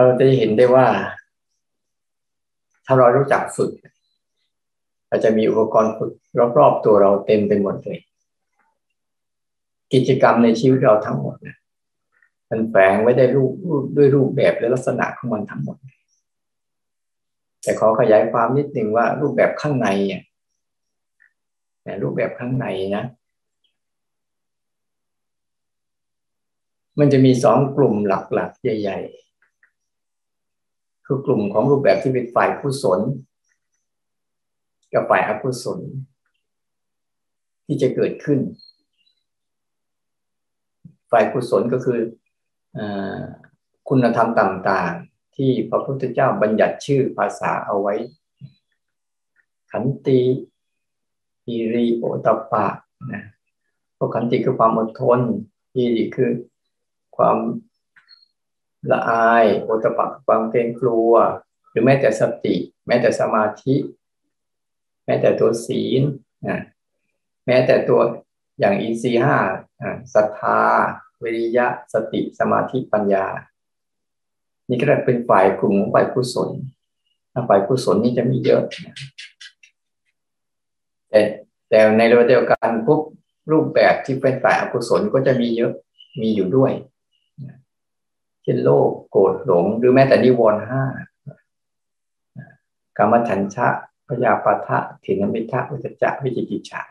เราจะเห็นได้ว่า ถ้าเรารู้จักฝึกเราจะมีอุปกรณ์ฝึกรอบๆตัวเราเต็มไปหมดเลย กิจกรรมในชีวิตเราทั้งหมดนะมันแฝงไว้ได้รูปด้วยรูปแบบและลักษณะของมันทั้งหมด แต่ขอขยายความนิดนึงว่ารูปแบบข้างในเนี่ยรูปแบบข้างในนะ มันจะมีสองกลุ่มหลักๆ ใหญ่ ๆ คือกลุ่มของรูปแบบที่เป็นฝ่ายกุศลกับฝ่ายอกุศล ที่จะเกิดขึ้น ฝ่ายกุศลก็คือคุณธรรมต่างๆ ที่พระพุทธเจ้าบัญญัติชื่อภาษาเอาไว้ ขันติปีรีโอตปะนะพราะขันติคือความอดทนปีรีคือความ ละอายโอตปะความเกรงกลัว หรือแม้แต่สติ แม้แต่สมาธิ แม้แต่ตัวศีลนะแม้แต่ตัวอย่างอินทรีห้าศรัทธาวิริยะสติสมาธิปัญญา นี่ก็เป็นฝ่ายกลุ่มของฝ่ายกุศลฝ่ายกุศลนี่จะมีเยอะแต่แต่ในเรื่องเดียวกันพวกรูปแบบที่เป็นฝ่ายอกุศลก็จะมีเยอะมีอยู่ด้วย ช่นโลภโกรธหลง หรือแม้แต่นิวรณ์ห้ากรรมฉันชะพยาปะทะถินมิทะวิจจะวิจิกิจฉา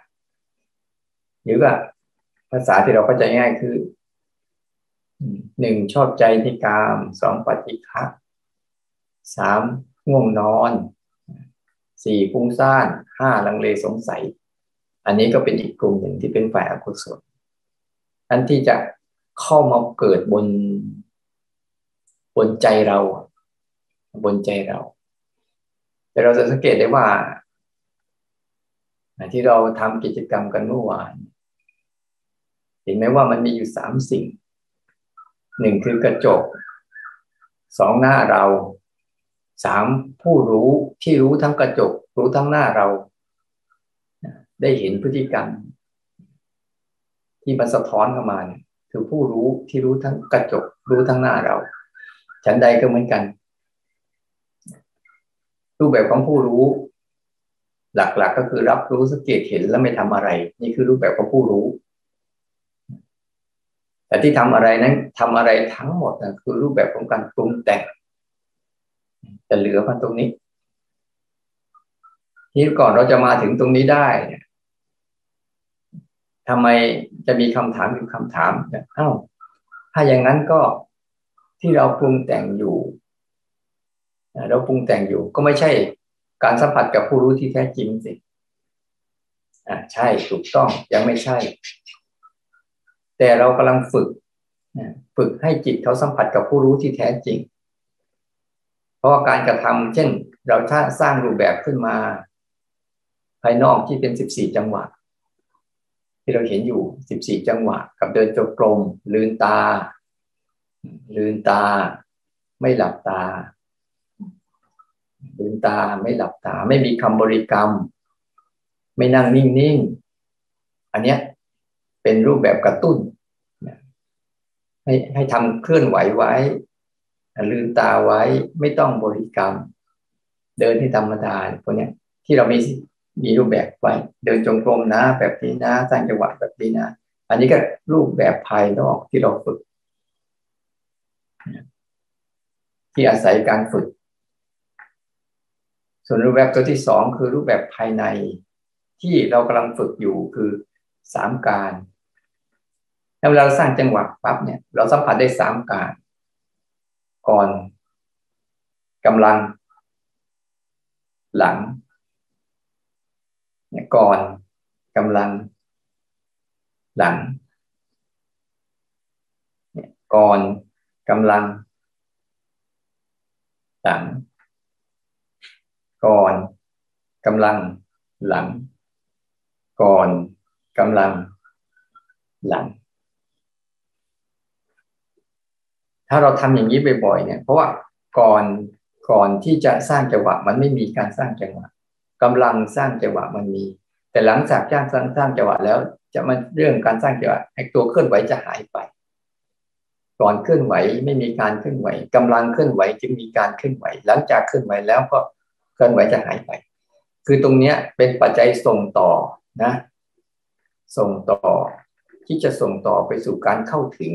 หรือว่าภาษาที่เราเข้าใจง่ายคือหนึ่งชอบใจในกามสองปฏิฆะสามง่วงนอนสี่ฟุ้งซ่านห้าลังเลสงสัย อันนี้ก็เป็นอีกกลุ่มหนึ่งที่เป็นฝ่ายอกุศลอันที่จะเข้ามาเกิดบน บนใจเรา บนใจเรา แต่เราจะสังเกตได้ว่าที่เราทำกิจกรรมกันเมื่อวาน เห็นไหมว่ามันมีอยู่สามสิ่ง หนึ่งคือกระจก สองหน้าเรา สามผู้รู้ที่รู้ทั้งกระจก รู้ทั้งหน้าเรา ได้เห็นพฤติกรรม ที่มันสะท้อนเข้ามาเนี่ยคือผู้รู้ที่รู้ทั้งกระจก รู้ทั้งหน้าเรา ฉันใดก็เหมือนกัน รูปแบบของผู้รู้ หลักๆกก็คือรับรู้สังเกตเห็นแล้วไม่ทำอะไร นี่คือรูปแบบของผู้รู้ แต่ที่ทำอะไรนั้นทำอะไรทั้งหมดนะคือรูปแบบของการปรุงแต่งจะเหลือมาตรงนี้ ที่ก่อนเราจะมาถึงตรงนี้ได้เนี่ยทำไมจะมีคำถามอยู่คำถามอ้าวถ้าอย่างนั้นก็ ที่เราปรุงแต่งอยู่เราปรุงแต่งอยู่ก็ไม่ใช่การสัมผัสกับผู้รู้ที่แท้จริงสิอ่าใช่ถูกต้องยังไม่ใช่ แต่เรากำลังฝึกฝึกให้จิตเขาสัมผัสกับผู้รู้ที่แท้จริง เพราะการกระทำเช่น เราถ้าสร้างรูปแบบขึ้นมา ภายนอกที่เป็นสิบสี่จังหวะที่เราเห็นอยู่สิบสี่จังหวะ กับเดินจงกรมลืนตา ลืนตา ไม่หลับตา ลืนตาไม่หลับตา ไม่มีคำบริกรรม ไม่นั่งนิ่งๆ อันเนี้ยเป็นรูปแบบกระตุ้น ให้ให้ทำเคลื่อนไหวไว้ ลืมตาไว้ไม่ต้องบริกรรม เดินให้ธรรมดาพวกนี้ยที่เรามีมีรูปแบบไว้ เดินจงกรมนะ แบบนี้นะสร้างจังหวะแบบนี้นะ อันนี้ก็รูปแบบภายนอกที่เราฝึก ที่อาศัยการฝึก ส่วนรูปแบบตัวที่สองคือรูปแบบภายใน ที่เรากำลังฝึกอยู่คือสามการแล้วเวลาเราสร้างจังหวะปั๊บเนี่ย เราสัมผัสได้สามการ ก่อนกำลัง หลังเนี่ยก่อนกำลัง หลังเนี่ยก่อน กำลังหลัง ก่อนกำลังหลัง ก่อนกำลังหลัง ถ้าเราทำอย่างนี้บ่อยๆเนี่ยเพราะว่าก่อนก่อนที่จะสร้างจังหวะมันไม่มีการสร้างจังหวะกำลังสร้างจังหวะมันมี แต่หลังจากจ้างสร้างสร้างจังหวะแล้ว จะมาเรื่องการสร้างจังหวะไอ้ตัวเคลื่อนไหวจะหายไป ก่อนเคลื่อนไหวไม่มีการเคลื่อนไหวกำลังเคลื่อนไหวจึงมีการเคลื่อนไหว หลังจากเคลื่อนไหวแล้วก็เคลื่อนไหวจะหายไป คือตรงเนี้ยเป็นปัจจัยส่งต่อนะ ส่งต่อที่จะส่งต่อไปสู่การเข้าถึง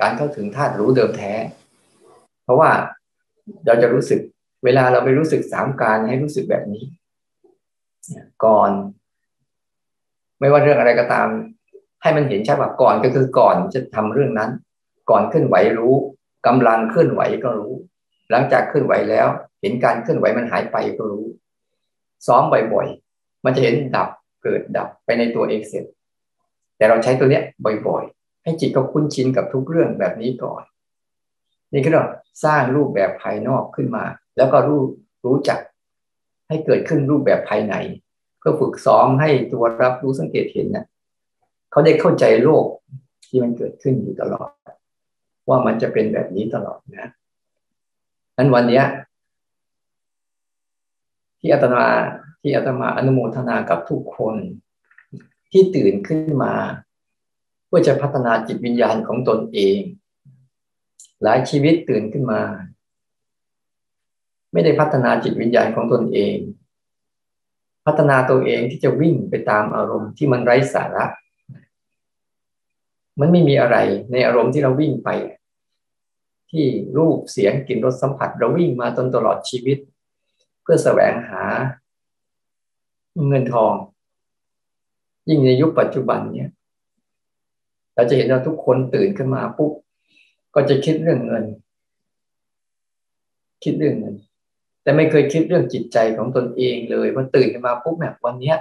การเข้าถึงธาตุรู้เดิมแท้ เพราะว่าเราจะรู้สึกเวลาเราไปรู้สึกสามการให้รู้สึกแบบนี้ก่อน ไม่ว่าเรื่องอะไรก็ตาม ให้มันเห็นชัดว่าก่อนก็คือก่อนจะทำเรื่องนั้น ก่อนเคลื่อนไหวรู้กำลังเคลื่อนไหวก็รู้ หลังจากเคลื่อนไหวแล้ว เห็นการเคลื่อนไหวมันหายไปก็รู้ ซ้อมบ่อยๆมันจะเห็นดับเกิดดับไปในตัวเองเสร็จ แต่เราใช้ตัวเนี้ยบ่อยๆ ให้จิตก็คุ้นชินกับทุกเรื่องแบบนี้ก่อน นี่ก็เราสร้างรูปแบบภายนอกขึ้นมา แล้วก็รู้รู้จัก ให้เกิดขึ้นรูปแบบภายใน เพื่อฝึกซ้อมให้ตัวรับรู้สังเกตเห็นนะ เขาได้เข้าใจโลกที่มันเกิดขึ้นอยู่ตลอด ว่ามันจะเป็นแบบนี้ตลอดนะนั้นวันเนี้ยที่อาตมาที่อาตมาอนุโมทนากับทุกคนที่ตื่นขึ้นมาเพื่อจะพัฒนาจิตวิญญาณของตนเอง หลายชีวิตตื่นขึ้นมา ไม่ได้พัฒนาจิตวิญญาณของตนเอง พัฒนาตัวเองที่จะวิ่งไปตามอารมณ์ที่มันไร้สาระ มันไม่มีอะไรในอารมณ์ที่เราวิ่งไป ที่รูปเสียงกลิ่นรสสัมผัสเราวิ่งมาจนตลอดชีวิต เพื่อแสวงหาเงินทอง ยิ่งในยุคปัจจุบันเนี่ยเราจะเห็นว่าทุกคนตื่นขึ้นมาปุ๊บก็จะคิดเรื่องเงิน คิดเรื่องเงิน แต่ไม่เคยคิดเรื่องจิตใจของตนเองเลยว่าตื่นขึ้นมาปุ๊บแบบวันเนี้ย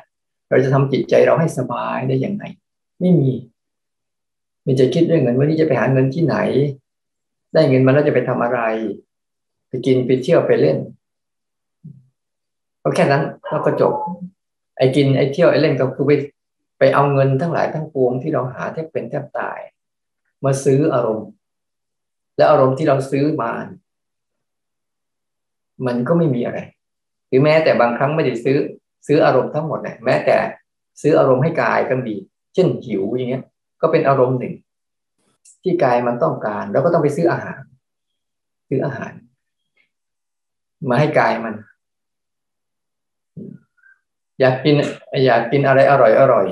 เราจะทำจิตใจเราให้สบายได้อย่างไรไม่มี มีจะคิดเรื่องเงินวันนี้จะไปหาเงินที่ไหน ได้เงินมาแล้วจะไปทำอะไร ไปกินไปเที่ยวไปเล่นก็แค่นั้นแล้วก็จบ ไอ้กินไอ้เที่ยวไอ้เล่นก็คือไปไปเอาเงินทั้งหลายทั้งปวงที่เราหาแทบเป็นแทบตาย มาซื้ออารมณ์ และอารมณ์ที่เราซื้อมา มันก็ไม่มีอะไร หรือแม้แต่บางครั้งไม่ได้ซื้อ ซื้ออารมณ์ทั้งหมดเนี่ยแม้แต่ซื้ออารมณ์ให้กายก็มี เช่นหิวอย่างเงี้ย ก็เป็นอารมณ์หนึ่ง ที่กายมันต้องการ แล้วก็ต้องไปซื้ออาหาร ซื้ออาหาร มาให้กายมัน อยากกิน อยากกินอะไรอร่อยอร่อย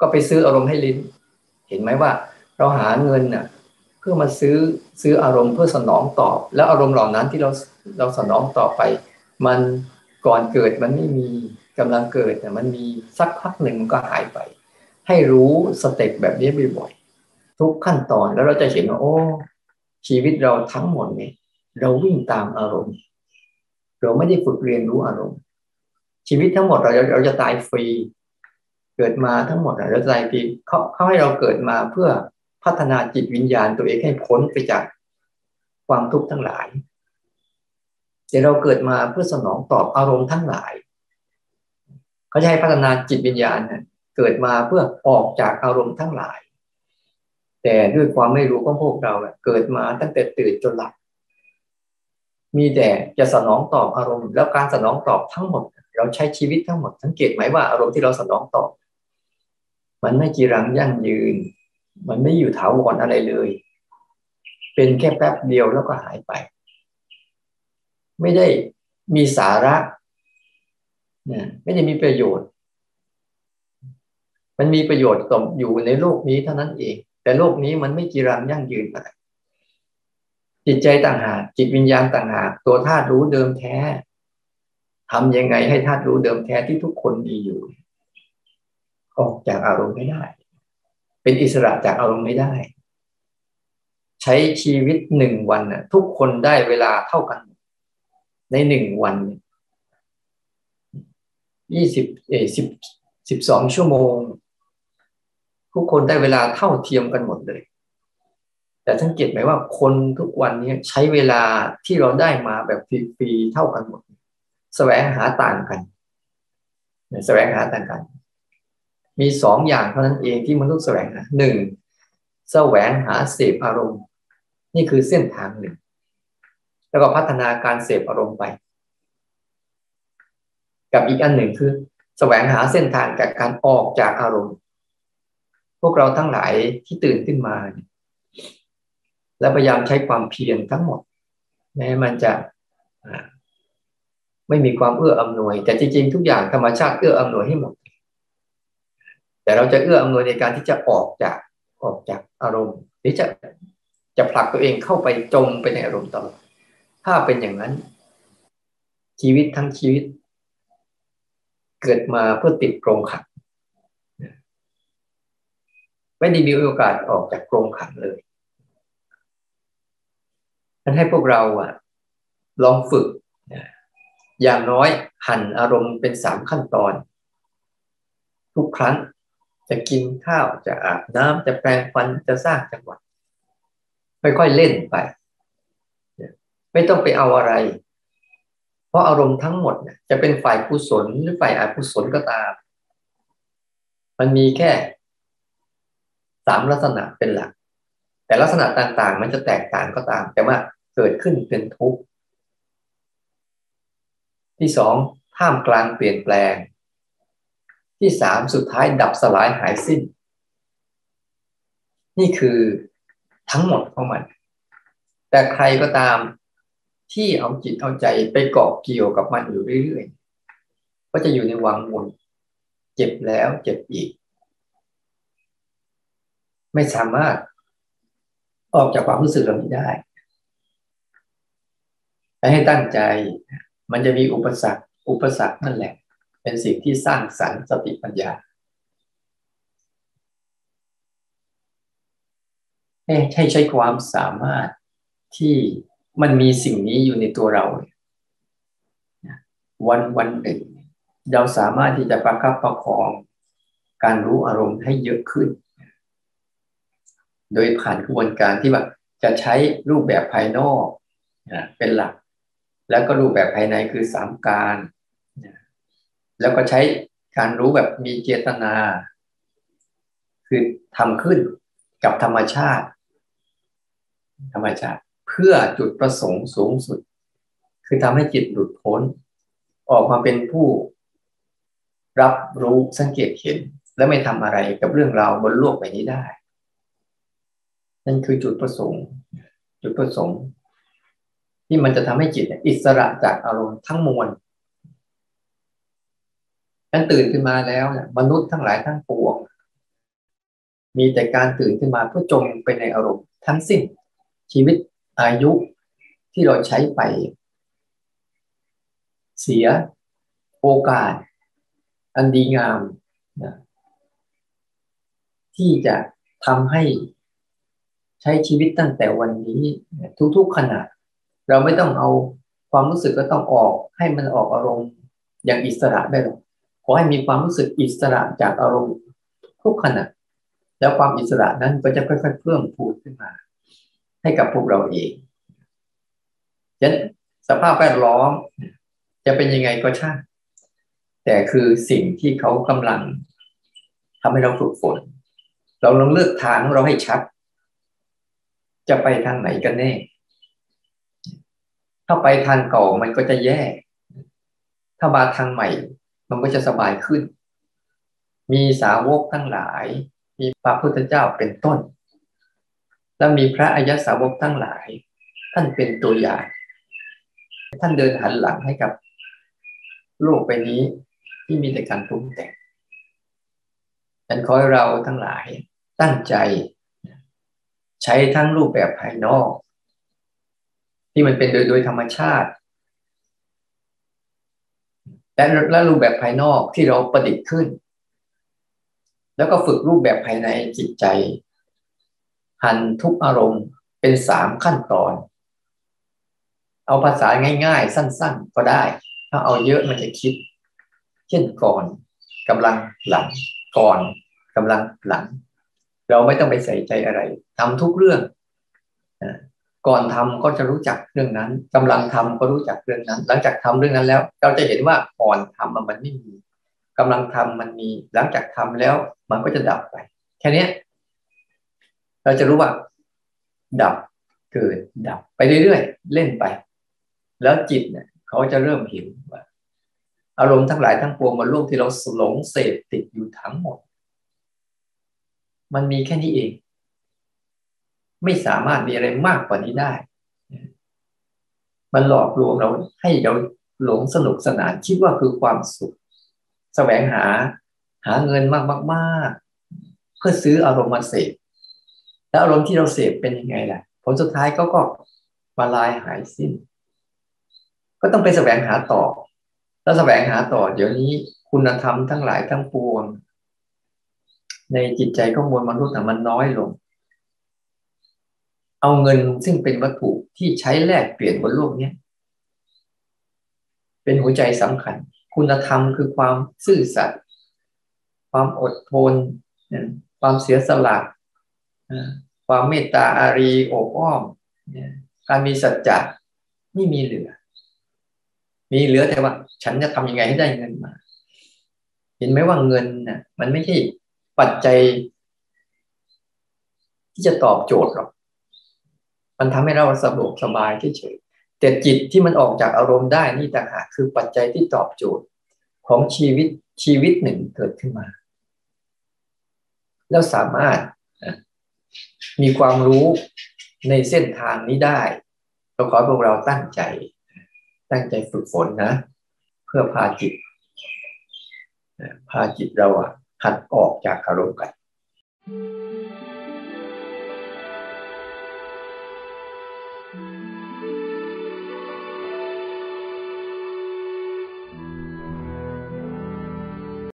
ก็ไปซื้ออารมณ์ให้ลิ้น เห็นไหมว่า เราหาเงินน่ะ เพื่อมาซื้อซื้ออารมณ์เพื่อสนองตอบ แล้วอารมณ์เหล่านั้นที่เราเราสนองต่อไป มันก่อนเกิดมันไม่มีกำลังเกิดแต่มันมีสักพักหนึ่งมันก็หายไป ให้รู้สเต็ปแบบนี้บ่อยๆทุกขั้นตอนแล้วเราจะเห็นว่าโอ้ ชีวิตเราทั้งหมดเนี่ยเราวิ่งตามอารมณ์ เราไม่ได้ฝึกเรียนรู้อารมณ์ ชีวิตทั้งหมดเราเราจะตายฟรี เกิดมาทั้งหมดเราจะตายฟรีเขาเขาให้เราเกิดมาเพื่อพัฒนาจิตวิญญาณตัวเองให้พ้นไปจากความทุกข์ทั้งหลายแต่เราเกิดมาเพื่อสนองตอบอารมณ์ทั้งหลาย เขาจะให้พัฒนาจิตวิญญาณ เกิดมาเพื่อออกจากอารมณ์ทั้งหลาย แต่ด้วยความไม่รู้ของพวกเราเกิดมาตั้งแต่ตื่นจนหลับมีแต่จะสนองตอบอารมณ์ แล้วการสนองตอบทั้งหมด เราใช้ชีวิตทั้งหมดสังเกตไหมว่าอารมณ์ที่เราสนองตอบ มันไม่จีรังยั่งยืน มันไม่อยู่ถาวรอะไรเลย เป็นแค่แป๊บเดียวแล้วก็หายไป ไม่ได้มีสาระนะไม่ได้มีประโยชน์ มันมีประโยชน์ตมอยู่ในโลกนี้เท่านั้นเอง แต่โลกนี้มันไม่จีรังยั่งยืนอะไรจิตใจต่างหากจิตวิญญาณต่างหากตัวธาตุรู้เดิมแท้ทำยังไงให้ธาตุรู้เดิมแท้ที่ทุกคนมีอยู่ ออกจากอารมณ์ไม่ได้ เป็นอิสระจากอารมณ์ไม่ได้ ใช้ชีวิตหนึ่งวันน่ะ ทุกคนได้เวลาเท่ากัน ในหนึ่งวันยี่สิบเอสิบสิบสองชั่วโมง ทุกคนได้เวลาเท่าเทียมกันหมดเลย แต่สังเกตไหมว่าคนทุกวันนี้ใช้เวลาที่เราได้มาแบบฟรีๆเท่ากันหมดแสวงหาต่างกันแสวงหาต่างกัน มีสองอย่างเท่านั้นเองที่มนุษย์แสวงหาหนึ่งแสวงหาเสพอารมณ์ นี่คือเส้นทางหนึ่ง แล้วก็พัฒนาการเสพอารมณ์ไป กับอีกอันหนึ่งคือ แสวงหาเส้นทางกับการออกจากอารมณ์ พวกเราทั้งหลายที่ตื่นขึ้นมา และพยายามใช้ความเพียรทั้งหมดแม้มันจะไม่มีความเอื้ออำนวย แต่จริงๆ ทุกอย่างธรรมชาติเอื้ออำนวยให้หมด แต่เราจะเอื้ออำนวยในการที่จะออกจากออกจากอารมณ์หรือจะจะผลักตัวเองเข้าไปจมไปในอารมณ์ตลอดถ้าเป็นอย่างนั้น ชีวิตทั้งชีวิต เกิดมาเพื่อติดกรงขัง ไม่ได้มีโอกาสออกจากกรงขังเลยมันให้พวกเราอะลองฝึก อย่างน้อยหั่นอารมณ์เป็นสามขั้นตอน ทุกครั้งจะกินข้าวจะอาบน้ำจะแปรงฟันจะสร้างจังหวะค่อยๆเล่นไป ไม่ต้องไปเอาอะไร เพราะอารมณ์ทั้งหมดจะเป็นฝ่ายกุศลหรือฝ่ายอกุศลก็ตาม มันมีแค่ สามลักษณะเป็นหลัก แต่ลักษณะต่างๆ มันจะแตกต่างก็ตาม แต่ว่าเกิดขึ้นเป็นทุกข์ที่สองท่ามกลางเปลี่ยนแปลง ที่สามสุดท้ายดับสลายหายสิ้น นี่คือทั้งหมดของมัน แต่ใครก็ตามที่เอาจิตเอาใจไปเกาะเกี่ยวกับมันอยู่เรื่อยๆ ก็จะอยู่ในวังวนเจ็บแล้วเจ็บอีก ไม่สามารถออกจากความรู้สึกเหล่านี้ได้ให้ตั้งใจ มันจะมีอุปสรรค อุปสรรคนั่นแหละ เป็นสิ่งที่สร้างสรรค์สติปัญญา ให้ใช้ความสามารถที่มันมีสิ่งนี้อยู่ในตัวเรา วันวันหนึ่ง เราสามารถที่จะประคับประคอง การรู้อารมณ์ให้เยอะขึ้น โดยผ่านกระบวนการที่แบบจะใช้รูปแบบภายนอกเป็นหลัก แล้วก็รูปแบบภายในคือสามการ แล้วก็ใช้การรู้แบบมีเจตนา คือทำขึ้นกับธรรมชาติ ธรรมชาติ เพื่อจุดประสงค์สูงสุด คือทำให้จิตหลุดพ้น ออกมาเป็นผู้รับรู้สังเกตเห็น และไม่ทำอะไรกับเรื่องราวบนโลกใบนี้ได้ นั่นคือจุดประสงค์ จุดประสงค์ที่มันจะทำให้จิตอิสระจากอารมณ์ทั้งมวลนั้นตื่นขึ้นมาแล้วเนี่ยมนุษย์ทั้งหลายทั้งปวง มีแต่การตื่นขึ้นมาเพื่อจมไปในอารมณ์ทั้งสิ้น ชีวิตอายุที่เราใช้ไป เสียโอกาส อันดีงามนะที่จะทำให้ ใช้ชีวิตตั้งแต่วันนี้ทุกๆขณะเราไม่ต้องเอาความรู้สึกก็ต้องออก ให้มันออกอารมณ์อย่างอิสระได้หรอกขอให้มีความรู้สึกอิสระจากอารมณ์ทุกขณะ แล้วความอิสระนั้นก็จะค่อยๆเพิ่มพูดขึ้นมา ให้กับพวกเราเองฉะนั้นสภาพแวดล้อม จะเป็นยังไงก็ช่างแต่คือสิ่งที่เขากำลังทำให้เราฝึกฝน เราลองเลือกทางเราให้ชัด จะไปทางไหนกันแน่ ถ้าไปทางเก่ามันก็จะแย่ ถ้ามาทางใหม่ มันก็จะสบายขึ้น มีสาวกทั้งหลาย มีพระพุทธเจ้าเป็นต้น และมีพระอริยสาวกทั้งหลาย ท่านเป็นตัวอย่าง ท่านเดินหันหลังให้กับ โลกใบนี้ที่มีแต่การปรุงแต่งฉันขอให้เราทั้งหลายตั้งใจ ใช้ทั้งรูปแบบภายนอก ที่มันเป็นโดยโดยธรรมชาติ และและรูปแบบภายนอกที่เราประดิษฐ์ขึ้น แล้วก็ฝึกรูปแบบภายในจิตใจ หันทุกอารมณ์เป็นสามขั้นตอน เอาภาษาง่าย ๆ สั้น ๆ ก็ได้ ถ้าเอาเยอะมันจะคิด เช่นก่อนกำลังหลังก่อนกำลังหลัง เราไม่ต้องไปใส่ใจอะไร ทำทุกเรื่อง ก่อนทำก็จะรู้จักเรื่องนั้นกำลังทำก็รู้จักเรื่องนั้น หลังจากทำเรื่องนั้นแล้ว เราจะเห็นว่าก่อนทำมันไม่มีกำลังทำมันมี หลังจากทำแล้วมันก็จะดับไป แค่นี้เราจะรู้ว่า ดับเกิดดับไปเรื่อยๆเล่นไป แล้วจิตเนี่ยเขาจะเริ่มเห็นว่าอารมณ์ทั้งหลายทั้งปวงมันโลกที่เราหลงเสพติดอยู่ทั้งหมด มันมีแค่นี้เอง ไม่สามารถมีอะไรมากกว่านี้ได้ มันหลอกลวงเราให้เราหลงสนุกสนานคิดว่าคือความสุขแสวงหาหาเงินมากมากเพื่อซื้ออารมณ์มาเสพแล้วอารมณ์ที่เราเสพเป็นยังไงล่ะ ผลสุดท้ายก็ก็มาลายหายสิ้น ก็ต้องไปแสวงหาต่อ แล้วแสวงหาต่อ เดี๋ยวนี้คุณธรรมทั้งหลายทั้งปวง ในจิตใจข้อมวลมนุษย์มันน้อยลง เอาเงินซึ่งเป็นวัตถุที่ใช้แลกเปลี่ยนบนโลกนี้เป็นหัวใจสำคัญ คุณธรรมคือความซื่อสัตย์ความอดทน ความเสียสละความเมตตาอารีโอบอ้อมการมีสัจจะไม่มีเหลือ มีเหลือแต่ว่า ฉันจะทำยังไงให้ได้เงินมา เห็นไหมว่าเงินน่ะ มันไม่ใช่ปัจจัยที่จะตอบโจทย์หรอก มันทำให้เราสะดวกสบายเฉยๆแต่จิตที่มันออกจากอารมณ์ได้นี่ต่างหากคือปัจจัยที่ตอบโจทย์ของชีวิตชีวิตหนึ่งเกิดขึ้นมา แล้วสามารถมีความรู้ในเส้นทางนี้ได้เราขอพวกเราตั้งใจ ตั้งใจฝึกฝนนะ เพื่อพาจิต พาจิตเราอะหัดออกจากอารมณ์กัน